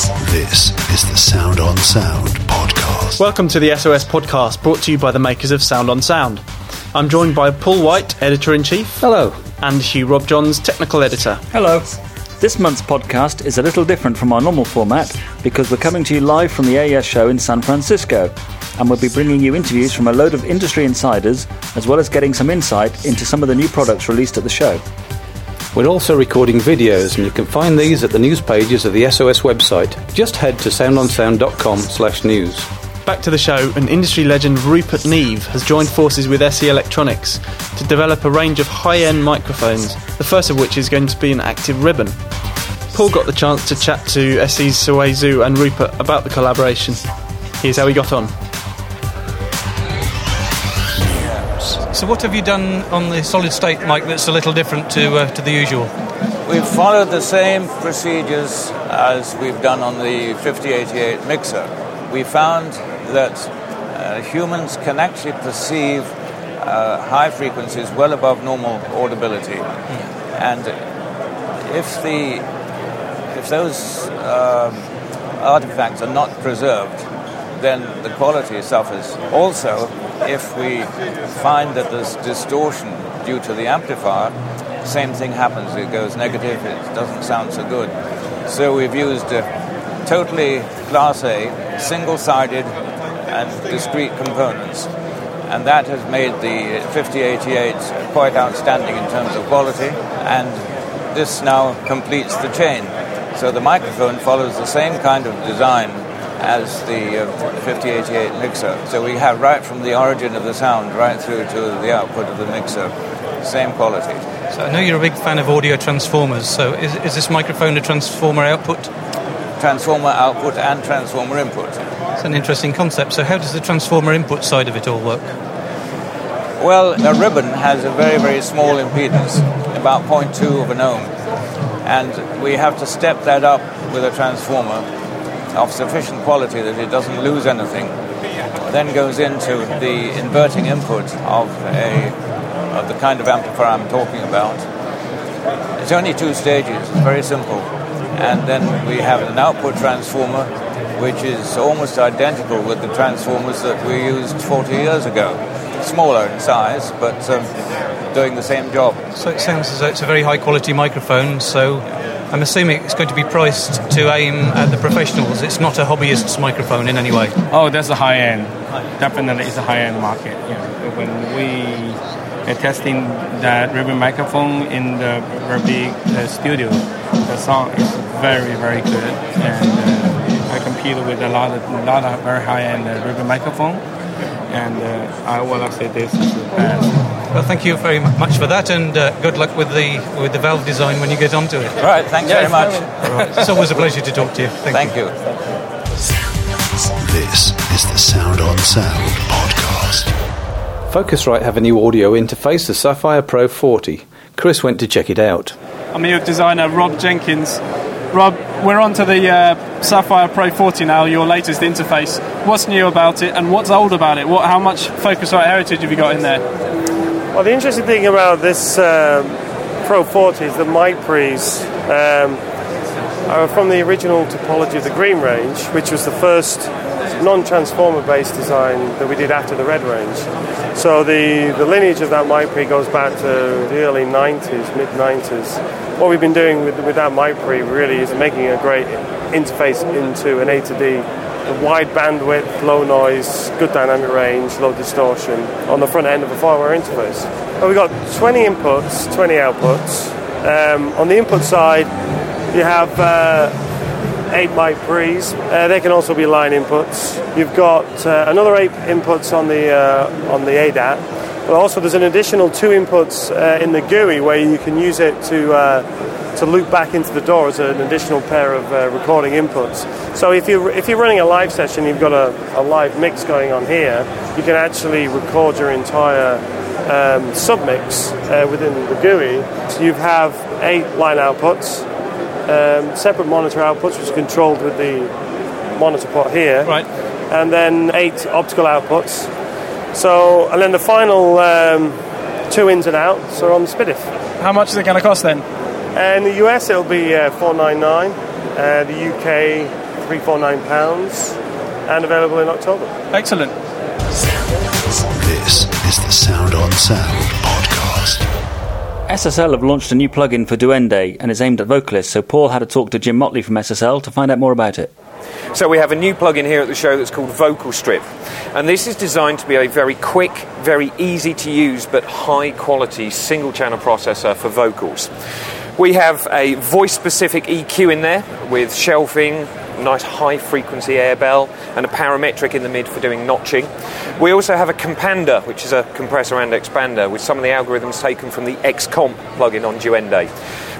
This is the Sound on Sound podcast. Welcome to the SOS podcast brought to you by the makers of Sound on Sound. I'm joined by Paul White, editor in chief. Hello. And Hugh Robjohns, technical editor. Hello. This month's podcast is a little different from our normal format because we're coming to you live from the AES show in San Francisco. And we'll be bringing you interviews from a load of industry insiders, as well as getting some insight into some of the new products released at the show. We're also recording videos, and you can find these at the news pages of the SOS website. Just head to soundonsound.com slash news. Back to the show, and industry legend Rupert Neve has joined forces with SE Electronics to develop a range of high-end microphones, the first of which is going to be an active ribbon. Paul got the chance to chat to SE's Siwei Zou and Rupert about the collaboration. Here's how he got on. So, what have you done on the solid state mic that's a little different to uh, to the usual? We've followed the same procedures as we've done on the 5088 mixer. We found that uh, humans can actually perceive uh, high frequencies well above normal audibility, and if the if those um, artifacts are not preserved, then the quality suffers. Also, if we find that there's distortion due to the amplifier, same thing happens. It goes negative, it doesn't sound so good. So we've used totally Class A, single sided, and discrete components. And that has made the 5088 quite outstanding in terms of quality, and this now completes the chain. So the microphone follows the same kind of design as the uh, 5088 mixer. So we have right from the origin of the sound right through to the output of the mixer, same quality. So I know you're a big fan of audio transformers. So is, is this microphone a transformer output? Transformer output and transformer input. It's an interesting concept. So how does the transformer input side of it all work? Well, a ribbon has a very, very small impedance, about 0.2 of an ohm. And we have to step that up with a transformer of sufficient quality that it doesn't lose anything. Then goes into the inverting input of a of the kind of amplifier I'm talking about. It's only two stages, it's very simple. And then we have an output transformer which is almost identical with the transformers that we used 40 years ago. Smaller in size, but um, doing the same job. So it sounds as though it's a very high quality microphone, so I'm assuming it's going to be priced to aim at the professionals. It's not a hobbyist's microphone in any way. Oh, that's a high end. Definitely, it's a high end market. Yeah. When we are testing that ribbon microphone in the big uh, studio, the sound is very, very good, and uh, I compete with a lot of, a lot of very high end uh, ribbon microphone, and uh, I want to say this is the best. Well, thank you very much for that, and uh, good luck with the with the valve design when you get onto it. All right, thanks very much. Right. It's always a pleasure to talk to you. Thank, Thank you. you. This is the Sound on Sound podcast. Focusrite have a new audio interface, the Saffire Pro 40. Chris went to check it out. I'm here with designer Rob Jenkins. Rob, we're on to the uh, Saffire Pro 40 now, your latest interface. What's new about it and what's old about it? What, how much focus Focusrite heritage have you got in there? Well, the interesting thing about this um, Pro 40 is the mic pre's um, are from the original topology of the Green Range, which was the first non-transformer based design that we did after the Red Range. So the, the lineage of that mic pre goes back to the early 90s, mid 90s. What we've been doing with, with that mic pre really is making a great interface into an A to D wide bandwidth, low noise, good dynamic range, low distortion on the front end of a FireWire interface. We've got 20 inputs, 20 outputs. Um, on the input side, you have uh, eight mic pre's. Uh, they can also be line inputs. You've got uh, another eight inputs on the uh, on the ADAT. But also, there's an additional two inputs uh, in the GUI where you can use it to uh, to loop back into the DAW as an additional pair of uh, recording inputs. So if you're, if you're running a live session, you've got a, a live mix going on here. You can actually record your entire um, submix uh, within the GUI. So you have eight line outputs, um, separate monitor outputs, which are controlled with the monitor port here, Right. and then eight optical outputs. So, and then the final um, two ins and outs are on the SPDIF. How much is it going to cost then? Uh, in the US, it'll be uh, 499. uh, the UK, £349, and available in October. Excellent. This is the Sound on Sound podcast. SSL have launched a new plugin for Duende and is aimed at vocalists, so Paul had a talk to Jim Motley from SSL to find out more about it. So we have a new plugin here at the show that's called Vocal Strip. And this is designed to be a very quick, very easy to use, but high quality single channel processor for vocals. We have a voice specific EQ in there with shelving, nice high frequency air bell, and a parametric in the mid for doing notching. We also have a compander, which is a compressor and expander, with some of the algorithms taken from the XComp plugin on Duende.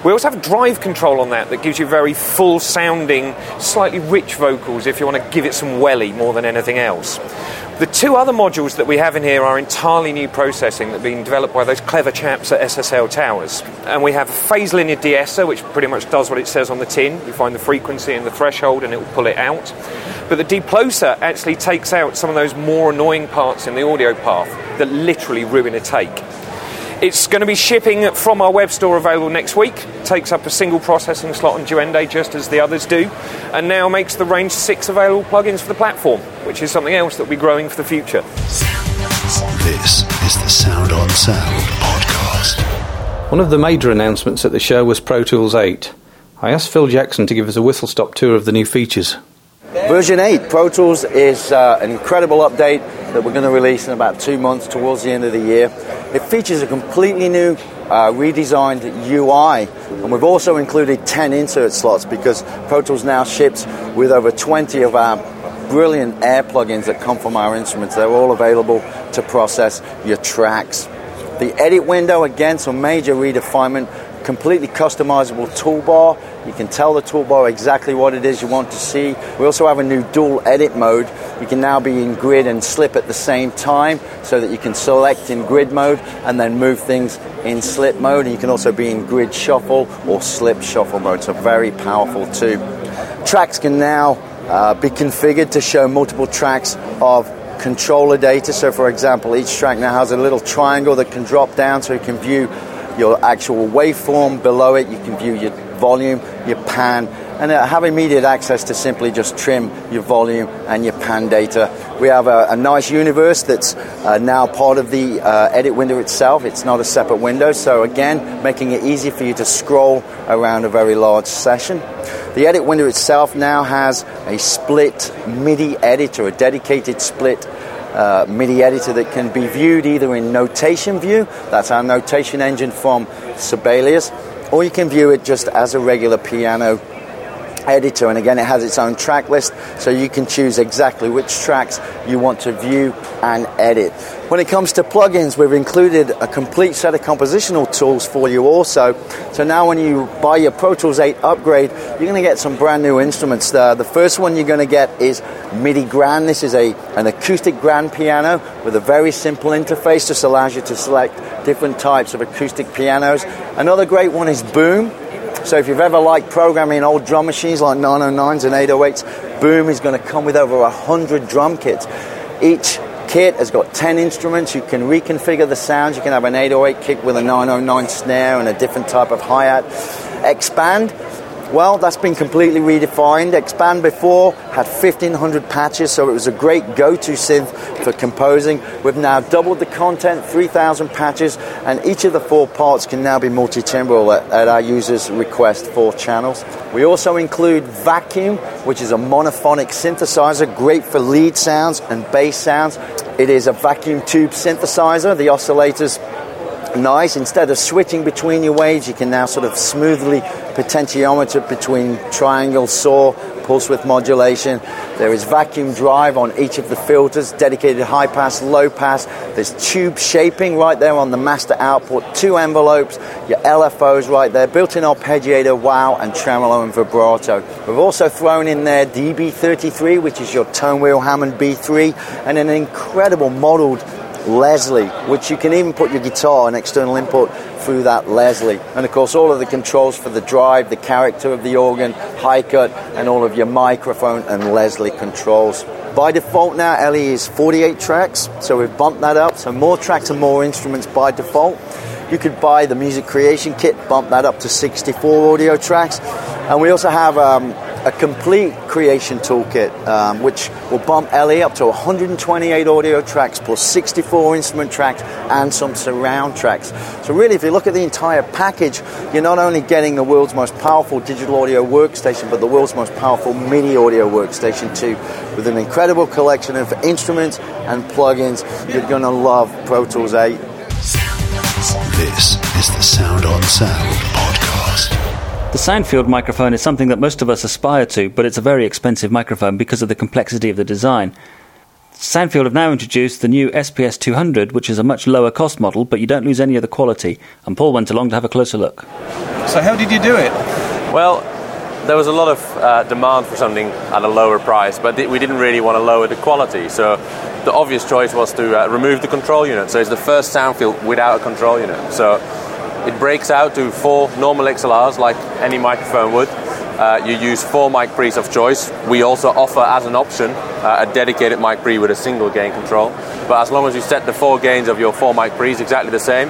We also have drive control on that that gives you very full sounding, slightly rich vocals if you want to give it some welly more than anything else. The two other modules that we have in here are entirely new processing that have been developed by those clever chaps at SSL Towers. And we have a phase linear de-esser, which pretty much does what it says on the tin. You find the frequency and the threshold, and it will pull it out. But the deploser actually takes out some of those more annoying parts in the audio path that literally ruin a take. It's going to be shipping from our web store available next week. Takes up a single processing slot on Duende just as the others do, and now makes the range six available plugins for the platform, which is something else that will be growing for the future. This is the Sound on Sound podcast. One of the major announcements at the show was Pro Tools 8. I asked Phil Jackson to give us a whistle stop tour of the new features. Version 8 Pro Tools is uh, an incredible update that we're going to release in about two months towards the end of the year. It features a completely new uh, redesigned UI, and we've also included 10 insert slots because Pro Tools now ships with over 20 of our brilliant air plugins that come from our instruments. They're all available to process your tracks. The edit window, again, some major redefinement, completely customizable toolbar. You can tell the toolbar exactly what it is you want to see. We also have a new dual edit mode. You can now be in grid and slip at the same time so that you can select in grid mode and then move things in slip mode. And you can also be in grid shuffle or slip shuffle mode, so very powerful too. Tracks can now uh, be configured to show multiple tracks of controller data. So, for example, each track now has a little triangle that can drop down so you can view your actual waveform. Below it, you can view your volume, your pan, and uh, have immediate access to simply just trim your volume and your pan data. We have a, a nice universe that's uh, now part of the uh, edit window itself. It's not a separate window, so again, making it easy for you to scroll around a very large session. The edit window itself now has a split MIDI editor, a dedicated split uh, MIDI editor that can be viewed either in notation view, that's our notation engine from Sibelius, or you can view it just as a regular piano editor and again it has its own track list so you can choose exactly which tracks you want to view and edit. When it comes to plugins we've included a complete set of compositional tools for you also. So now when you buy your pro tools 8 upgrade you're going to get some brand new instruments there. The first one you're going to get is Mini Grand. This is a an acoustic grand piano with a very simple interface just allows you to select different types of acoustic pianos. Another great one is boom so if you've ever liked programming old drum machines like 909s and 808s, Boom is going to come with over 100 drum kits. Each kit has got 10 instruments. You can reconfigure the sounds. You can have an 808 kick with a 909 snare and a different type of hi-hat. Expand, well, that's been completely redefined. Expand before had 1500 patches, so it was a great go to synth for composing. We've now doubled the content, 3000 patches, and each of the four parts can now be multi timbral at, at our users' request for channels. We also include Vacuum, which is a monophonic synthesizer, great for lead sounds and bass sounds. It is a vacuum tube synthesizer. The oscillators nice. Instead of switching between your waves, you can now sort of smoothly potentiometer between triangle, saw, pulse width modulation. There is vacuum drive on each of the filters, dedicated high pass, low pass. There's tube shaping right there on the master output, two envelopes, your LFOs right there, built-in arpeggiator, wow, and tremolo and vibrato. We've also thrown in there DB33, which is your tone wheel Hammond B3, and an incredible modeled Leslie, which you can even put your guitar and external input through that Leslie. And of course, all of the controls for the drive, the character of the organ, high cut, and all of your microphone and Leslie controls. By default now, LE is 48 tracks, so we've bumped that up. So more tracks and more instruments by default. You could buy the music creation kit, bump that up to 64 audio tracks. And we also have um, a complete creation toolkit, um, which will bump LE up to 128 audio tracks plus 64 instrument tracks and some surround tracks. So really, if you look at the entire package, you're not only getting the world's most powerful digital audio workstation, but the world's most powerful MIDI audio workstation too, with an incredible collection of instruments and plugins. You're going to love Pro Tools 8. This is the Sound on Sound. The Soundfield microphone is something that most of us aspire to, but it's a very expensive microphone because of the complexity of the design. Soundfield have now introduced the new SPS 200, which is a much lower cost model, but you don't lose any of the quality. And Paul went along to have a closer look. So, how did you do it? Well, there was a lot of uh, demand for something at a lower price, but we didn't really want to lower the quality. So the obvious choice was to uh, remove the control unit. So it's the first Soundfield without a control unit. So it breaks out to four normal XLRs like any microphone would. Uh, you use four mic pre's of choice. We also offer as an option uh, a dedicated mic pre with a single gain control. But as long as you set the four gains of your four mic pre's exactly the same,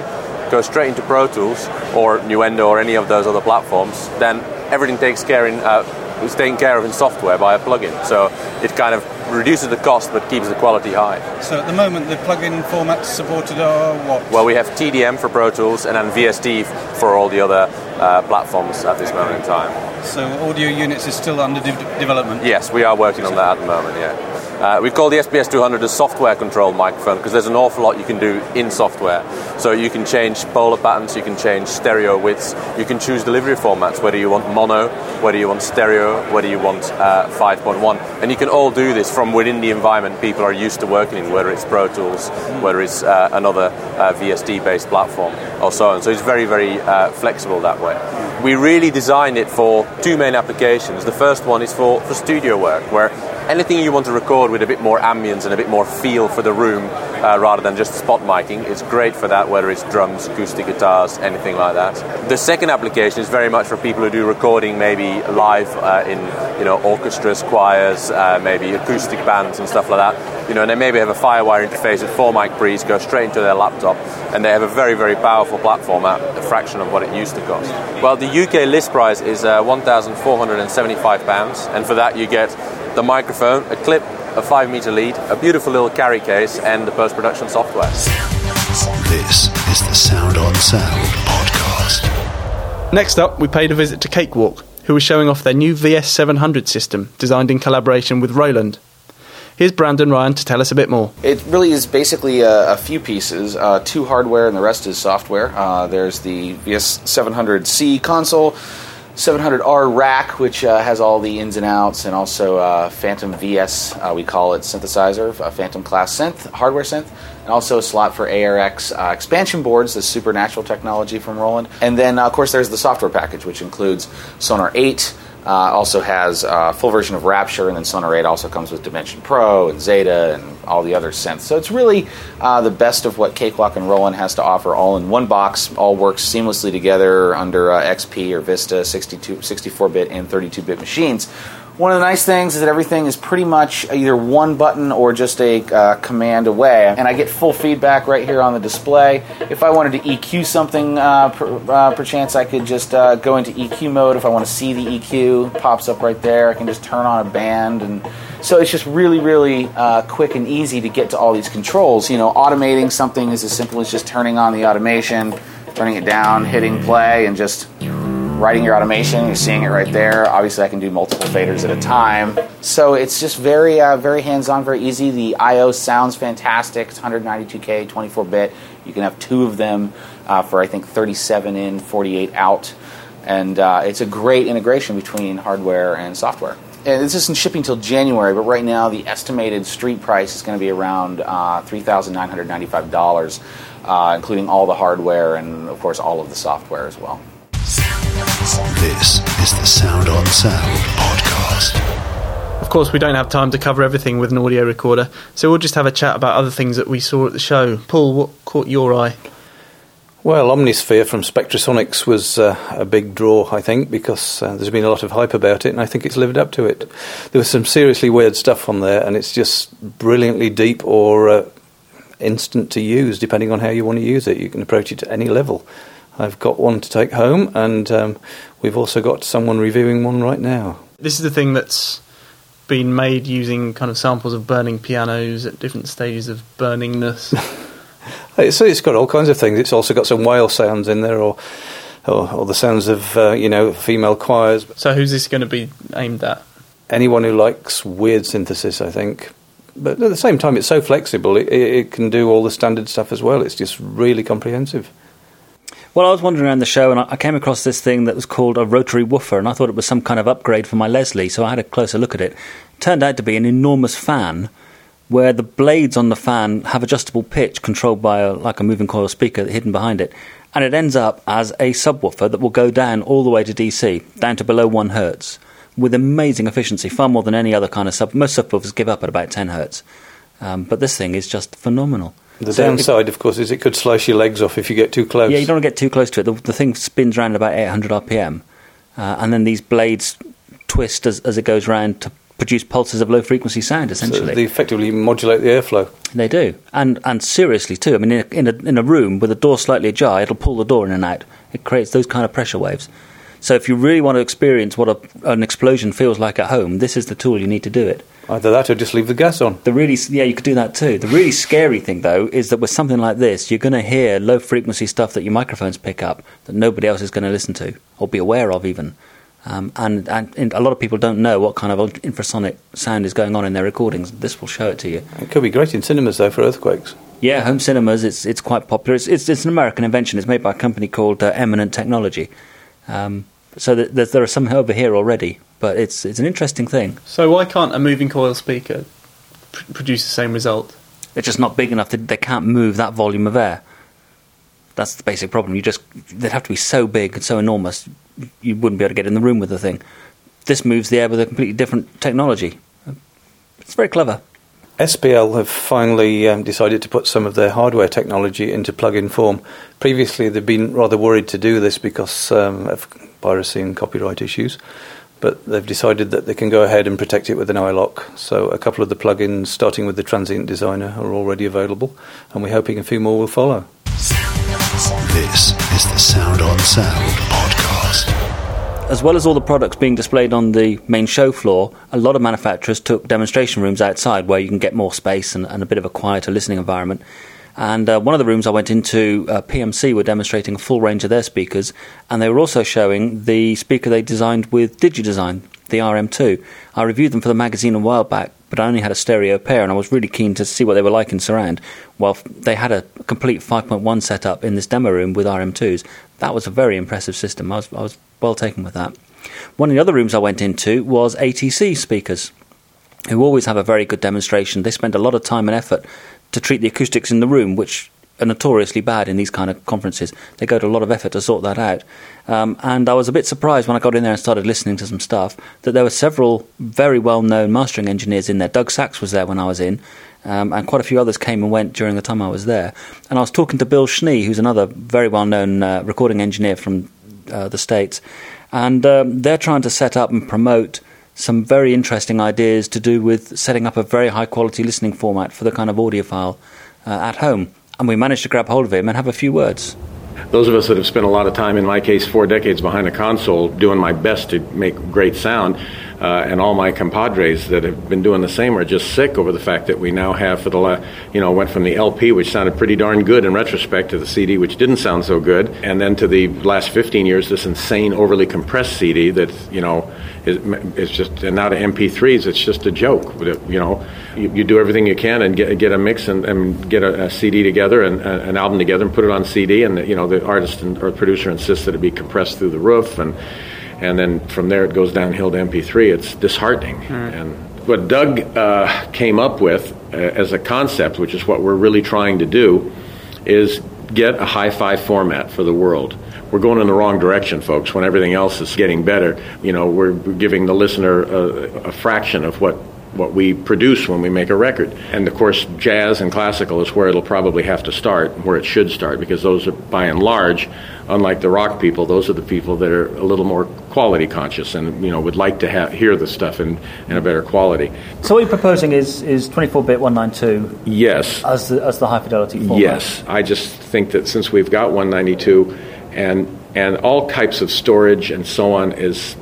go straight into Pro Tools or Nuendo or any of those other platforms, then everything takes care in uh, is taken care of in software by a plugin. So it kind of reduces the cost but keeps the quality high. So at the moment, the plugin formats supported are what? Well, we have TDM for Pro Tools and then VST for all the other uh, platforms at this moment in time. So audio units is still under de- development. Yes, we are working on that at the moment. Yeah. Uh, we call the SPS 200 a software controlled microphone because there's an awful lot you can do in software. So you can change polar patterns, you can change stereo widths, you can choose delivery formats, whether you want mono, whether you want stereo, whether you want uh, 5.1. And you can all do this from within the environment people are used to working in, whether it's Pro Tools, whether it's uh, another uh, VST based platform, or so on. So it's very, very uh, flexible that way. We really designed it for two main applications. The first one is for, for studio work, where anything you want to record with a bit more ambience and a bit more feel for the room uh, rather than just spot miking, it's great for that, whether it's drums, acoustic guitars, anything like that. The second application is very much for people who do recording maybe live uh, in you know orchestras, choirs, uh, maybe acoustic bands and stuff like that. You know, and they maybe have a Firewire interface with four mic pre's, go straight into their laptop, and they have a very, very powerful platform at a fraction of what it used to cost. Well, the UK list price is uh, £1,475, and for that you get the microphone, a clip, a 5 meter lead, a beautiful little carry case, and the post production software. This is the Sound on Sound podcast. Next up, we paid a visit to Cakewalk, who was showing off their new VS700 system, designed in collaboration with Roland. Here's Brandon Ryan to tell us a bit more. It really is basically a, a few pieces, uh, two hardware and the rest is software. Uh, there's the VS700C console, 700R rack, which uh, has all the ins and outs, and also uh, Fantom VS, uh, we call it synthesizer, a Fantom class synth, hardware synth, and also a slot for ARX uh, expansion boards, the supernatural technology from Roland. And then, uh, of course, there's the software package, which includes Sonar 8. Uh, also has a full version of Rapture, and then Sonar 8 also comes with Dimension Pro and Zeta and all the other synths. So it's really uh, the best of what Cakewalk and Roland has to offer, all in one box. All works seamlessly together under uh, XP or Vista 62, 64-bit and 32-bit machines. One of the nice things is that everything is pretty much either one button or just a uh, command away, and I get full feedback right here on the display. If I wanted to EQ something, uh, per, uh, perchance I could just uh, go into EQ mode. If I want to see the EQ, pops up right there. I can just turn on a band, and so it's just really, really uh, quick and easy to get to all these controls. You know, automating something is as simple as just turning on the automation, turning it down, hitting play, and just writing your automation. You're seeing it right there. Obviously, I can do multiple faders at a time. So it's just very, uh, very hands-on, very easy. The I/O sounds fantastic. It's 192K, 24-bit. You can have two of them uh, for I think 37 in, 48 out, and uh, it's a great integration between hardware and software. And this isn't shipping till January, but right now the estimated street price is going to be around uh, $3,995, uh, including all the hardware and, of course, all of the software as well. This is the Sound on Sound podcast. Of course, we don't have time to cover everything with an audio recorder, so we'll just have a chat about other things that we saw at the show. Paul, what caught your eye? Well, Omnisphere from Spectrasonics was uh, a big draw, I think, because uh, there's been a lot of hype about it, and I think it's lived up to it. There was some seriously weird stuff on there, and it's just brilliantly deep or uh, instant to use, depending on how you want to use it. You can approach it at any level. I've got one to take home, and um, we've also got someone reviewing one right now. This is the thing that's been made using kind of samples of burning pianos at different stages of burningness. So it's got all kinds of things. It's also got some whale sounds in there, or or, or the sounds of uh, you know female choirs. so who's this going to be aimed at? Anyone who likes weird synthesis, I think. But at the same time, it's so flexible. It, it, it can do all the standard stuff as well. It's just really comprehensive. Well, I was wandering around the show and I came across this thing that was called a rotary woofer, and I thought it was some kind of upgrade for my Leslie, so I had a closer look at it. Turned out to be an enormous fan where the blades on the fan have adjustable pitch controlled by a, like a moving coil speaker hidden behind it, and it ends up as a subwoofer that will go down all the way to DC, down to below 1 hertz, with amazing efficiency, far more than any other kind of sub. Most subwoofers give up at about 10 hertz, um, but this thing is just phenomenal. The So if- downside, of course, is it could slice your legs off if you get too close. yeah, you don't want to get too close to it. The, the thing spins around at about 800 RPM, uh, and then these blades twist as, as it goes round to produce pulses of low frequency sound, So essentially. they effectively modulate the airflow. They do, and and seriously too. I mean, in a, in a in a room with a door slightly ajar, it'll pull the door in and out. It creates those kind of pressure waves. So if you really want to experience what a, an explosion feels like at home, this is the tool you need to do it. Either that or just leave the gas on. The really, yeah, you could do that too. The really scary thing, though, is that with something like this, you're going to hear low frequency stuff that your microphones pick up that nobody else is going to listen to or be aware of, even. Um, and, and, a lot of people don't know what kind of infrasonic sound is going on in their recordings. This will show it to you. It could be great in cinemas, though, for earthquakes. Yeah, home cinemas. It's it's quite popular. It's it's, it's an American invention. It's made by a company called uh, Eminent Technology. Um, so th- there are some over here already, but it's it's an interesting thing. So why can't a moving coil speaker pr- produce the same result? It's just not big enough that they can't move that volume of air. That's the basic problem. You just they'd have to be so big and so enormous, you wouldn't be able to get in the room with the thing. This moves the air with a completely different technology. It's very clever. SPL have finally um, decided to put some of their hardware technology into plug-in form. Previously, they've been rather worried to do this because um, of piracy and copyright issues, but they've decided that they can go ahead and protect it with an iLok. So a couple of the plugins, starting with the Transient Designer, are already available, and we're hoping a few more will follow. This is the Sound on Sound podcast. As well as all the products being displayed on the main show floor, a lot of manufacturers took demonstration rooms outside where you can get more space and, and a bit of a quieter listening environment. And uh, one of the rooms I went into, uh, PMC were demonstrating a full range of their speakers, and they were also showing the speaker they designed with DigiDesign, the RM2. I reviewed them for the magazine a while back, but I only had a stereo pair, and I was really keen to see what they were like in surround. Well, they had a complete 5.1 setup in this demo room with RM2s. That was a very impressive system. I was, I was well taken with that. One of the other rooms I went into was ATC speakers, who always have a very good demonstration. They spend a lot of time and effort to treat the acoustics in the room, which are notoriously bad in these kind of conferences. They go to a lot of effort to sort that out. Um, and I was a bit surprised when I got in there and started listening to some stuff that there were several very well known mastering engineers in there. Doug Sax was there when I was in. Um, and quite a few others came and went during the time I was there. And I was talking to Bill Schnee, who's another very well known uh, recording engineer from uh, the States. And um, they're trying to set up and promote some very interesting ideas to do with setting up a very high quality listening format for the kind of audiophile uh, at home. And we managed to grab hold of him and have a few words. Those of us that have spent a lot of time, in my case, four decades behind a console, doing my best to make great sound, uh, and all my compadres that have been doing the same are just sick over the fact that we now have, for the last, you know, went from the LP, which sounded pretty darn good in retrospect, to the CD, which didn't sound so good, and then to the last 15 years, this insane, overly compressed CD that, you know, is, is just, and now to MP3s, it's just a joke. You know, you, you do everything you can and get, get a mix and, and get a, a CD together and uh, an album together and put it on CD, and, you know, the artist and, or producer insists that it be compressed through the roof, and and then from there it goes downhill to MP3. It's disheartening. And what Doug uh, came up with uh, as a concept, which is what we're really trying to do, is get a hi-fi format for the world. We're going in the wrong direction, folks. When everything else is getting better, you know, we're giving the listener a, a fraction of what what we produce when we make a record. And of course, jazz and classical is where it'll probably have to start, where it should start, because those are, by and large, unlike the rock people, those are the people that are a little more quality conscious and you know would like to ha- hear the stuff in, in a better quality. So what you're proposing is is 24-bit 192 Yes. as the as the high fidelity format. Yes, I just think that since we've got 192 and and all types of storage and so on is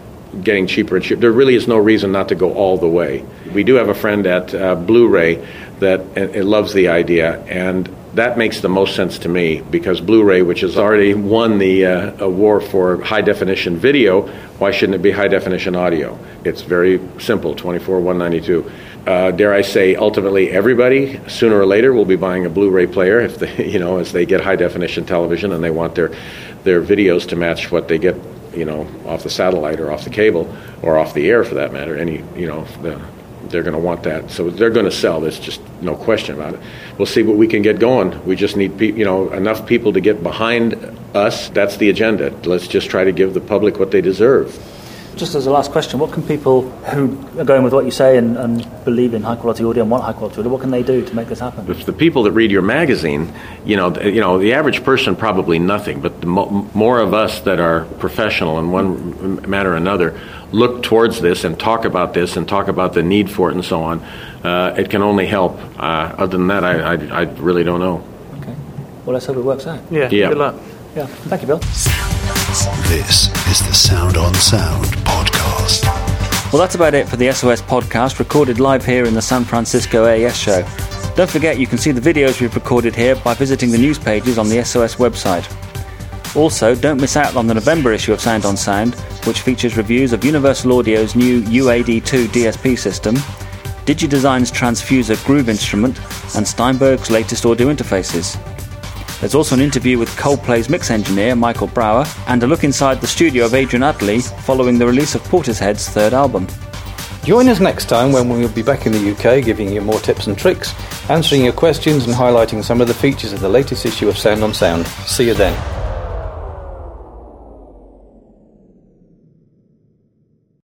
getting cheaper and cheaper. There really is no reason not to go all the way. We do have a friend at uh, Blu-ray that uh, loves the idea, and that makes the most sense to me because Blu-ray, which has already won the uh, war for high definition video, why shouldn't it be high definition audio? It's very simple, 24 192. Uh, dare I say, ultimately everybody sooner or later will be buying a Blu-ray player if they, you know, as they get high definition television and they want their their videos to match what they get, you know, off the satellite or off the cable or off the air for that matter. Any, you know, the, they're going to want that. So they're going to sell. There's just no question about it. We'll see what we can get going. We just need, pe- you know, enough people to get behind us. That's the agenda. Let's just try to give the public what they deserve. Just as a last question, what can people who are going with what you say and, and believe in high quality audio and want high quality audio, what can they do to make this happen? If the people that read your magazine, you know, th- you know, the average person probably nothing, but the mo- more of us that are professional in one matter or another look towards this and talk about this and talk about the need for it and so on, uh, it can only help. Uh, other than that, I, I, I, really don't know. Okay. Well, let's hope it works out. Yeah. yeah. Good luck. Yeah. Thank you, Bill. This is the Sound on Sound podcast. Well, that's about it for the SOS podcast, recorded live here in the San Francisco AES show. Don't forget you can see the videos we've recorded here by visiting the news pages on the SOS website. Also, don't miss out on the November issue of Sound on Sound, which features reviews of Universal Audio's new UAD2 DSP system, DigiDesign's transfuser groove instrument, and Steinberg's latest audio interfaces. There's also an interview with Coldplay's mix engineer Michael Brauer and a look inside the studio of Adrian Utley following the release of Portishead's third album. Join us next time when we'll be back in the UK giving you more tips and tricks, answering your questions and highlighting some of the features of the latest issue of Sound on Sound. See you then.